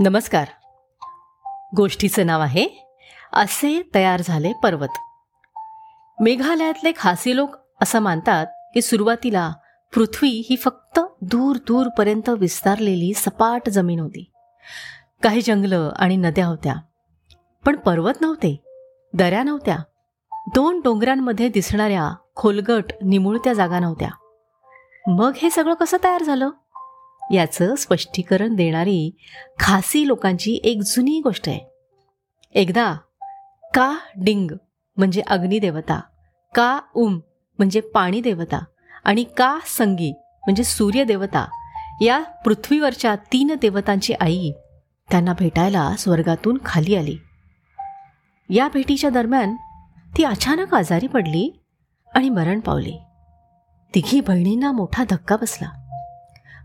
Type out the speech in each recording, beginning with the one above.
नमस्कार. गोष्टीचं नाव आहे असे तयार झाले पर्वत. मेघालयातले खासी लोक असं मानतात की सुरुवातीला पृथ्वी ही फक्त दूर दूरपर्यंत विस्तारलेली सपाट जमीन होती. काही जंगलं आणि नद्या होत्या पण पर्वत नव्हते दऱ्या नव्हत्या. दोन डोंगरांमध्ये दिसणाऱ्या खोलगट निमुळत्या जागा नव्हत्या. मग हे सगळं कसं तयार झालं? याचं स्पष्टीकरण देणारी खासी लोकांची एक जुनी गोष्ट आहे. एकदा का डिंग म्हणजे अग्निदेवता का उम म्हणजे पाणी देवता आणि का संगी म्हणजे सूर्यदेवता या पृथ्वीवरच्या तीन देवतांची आई त्यांना भेटायला स्वर्गातून खाली आली. या भेटीच्या दरम्यान ती अचानक आजारी पडली आणि मरण पावली. तिघी बहिणींना मोठा धक्का बसला.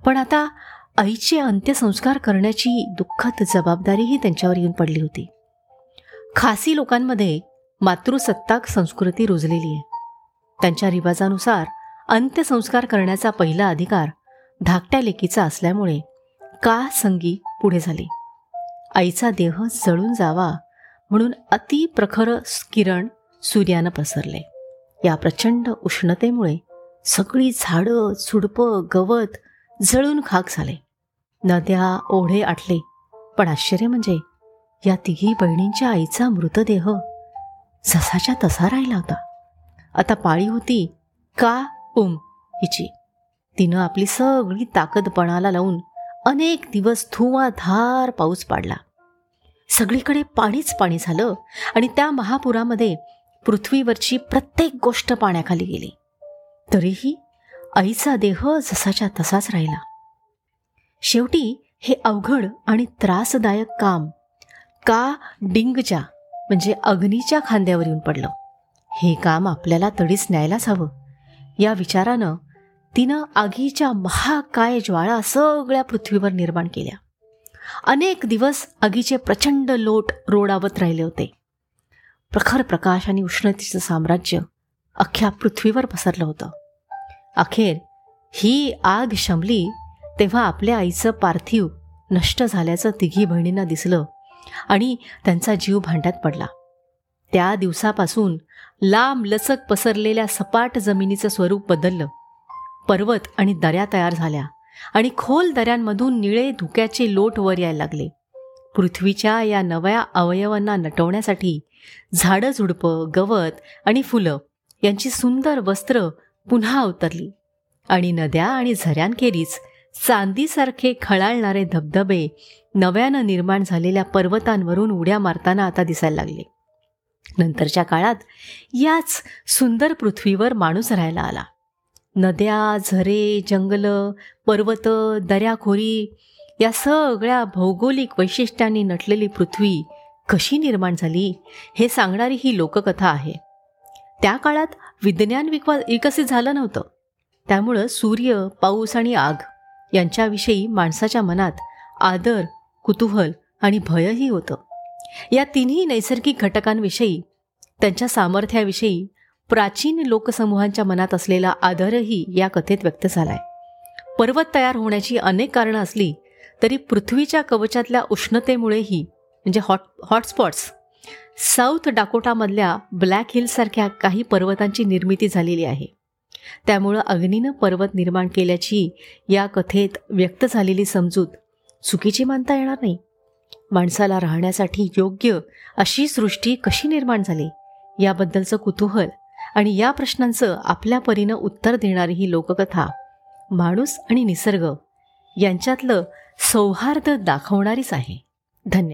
पण आता आईचे अंत्यसंस्कार करण्याची दुःखद जबाबदारीही त्यांच्यावर येऊन पडली होती. खासी लोकांमध्ये मातृसत्ताक संस्कृती रुजलेली आहे. त्यांच्या रिवाजानुसार अंत्यसंस्कार करण्याचा पहिला अधिकार धाकट्या लेकीचा असल्यामुळे का संगी पुढे झाली. आईचा देह जळून जावा म्हणून अति प्रखर किरण सूर्यानं पसरले. या प्रचंड उष्णतेमुळे सगळी झाडं झुडपं गवत जळून खाक झाले. नद्या ओढे आटले. पण आश्चर्य म्हणजे या तिघी बहिणींच्या आईचा मृतदेह जसाच्या तसा राहिला होता. आता पाळी होती का उम हिची. तिनं आपली सगळी ताकद पणाला लावून अनेक दिवस धुवाधार पाऊस पाडला. सगळीकडे पाणीच पाणी झालं आणि त्या महापुरामध्ये पृथ्वीवरची प्रत्येक गोष्ट पाण्याखाली गेली. तरीही आईचा देह जसाच्या तसाच राहिला. शेवटी हे अवघड आणि त्रासदायक काम का डिंगच्या म्हणजे अग्नीच्या खांद्यावर येऊन पडलं? हे काम आपल्याला तडीच न्यायलाच हवं. या विचारानं तिनं आगीच्या महाकाय ज्वाळा सगळ्या पृथ्वीवर निर्माण केल्या. अनेक दिवस आगीचे प्रचंड लोट रोडावत राहिले होते. प्रखर प्रकाश आणि उष्णतेचं साम्राज्य अख्ख्या पृथ्वीवर पसरलं होतं. अखेर ही आग शमली तेव्हा आपल्या आईचं पार्थिव नष्ट झाल्याचं तिघी बहिणींना दिसलं आणि त्यांचा जीव भांड्यात पडला. त्या दिवसापासून लांब लचक पसरलेल्या सपाट जमिनीचं स्वरूप बदललं. पर्वत आणि दऱ्या तयार झाल्या आणि खोल दऱ्यांमधून निळे धुक्याचे लोट वर यायला लागले. पृथ्वीच्या या नव्या अवयवांना नटवण्यासाठी झाडं झुडपं गवत आणि फुलं यांची सुंदर वस्त्र पुन्हा अवतरली आणि नद्या आणि झऱ्यांखेरीज चांदीसारखे खळाळणारे धबधबे नव्यानं निर्माण झालेल्या पर्वतांवरून उड्या मारताना आता दिसायला लागले. नंतरच्या काळात याच सुंदर पृथ्वीवर माणूस राहायला आला. नद्या झरे जंगलं पर्वत दऱ्याखोरी या सगळ्या भौगोलिक वैशिष्ट्यांनी नटलेली पृथ्वी कशी निर्माण झाली हे सांगणारी ही लोककथा आहे. त्या काळात विज्ञान विकवा विकसित झालं नव्हतं. त्यामुळं सूर्य पाऊस आणि आग यांच्याविषयी माणसाच्या मनात आदर कुतूहल आणि भयही होतं. या तिन्ही नैसर्गिक घटकांविषयी त्यांच्या सामर्थ्याविषयी प्राचीन लोकसमूहांच्या मनात असलेला आदरही या कथेत व्यक्त झालाय. पर्वत तयार होण्याची अनेक कारणं असली तरी पृथ्वीच्या कवचातल्या उष्णतेमुळेही म्हणजे हॉट हॉटस्पॉट्स साऊथ डाकोटामधल्या ब्लॅक हिलसारख्या काही पर्वतांची निर्मिती झालेली आहे. त्यामुळं अग्नीनं पर्वत निर्माण केल्याची या कथेत व्यक्त झालेली समजूत चुकीची मानता येणार नाही. माणसाला राहण्यासाठी योग्य अशी सृष्टी कशी निर्माण झाली याबद्दलचं कुतूहल आणि या प्रश्नांचं आपल्या परीनं उत्तर देणारी ही लोककथा माणूस आणि निसर्ग यांच्यातलं सौहार्द दाखवणारीच आहे. धन्यवाद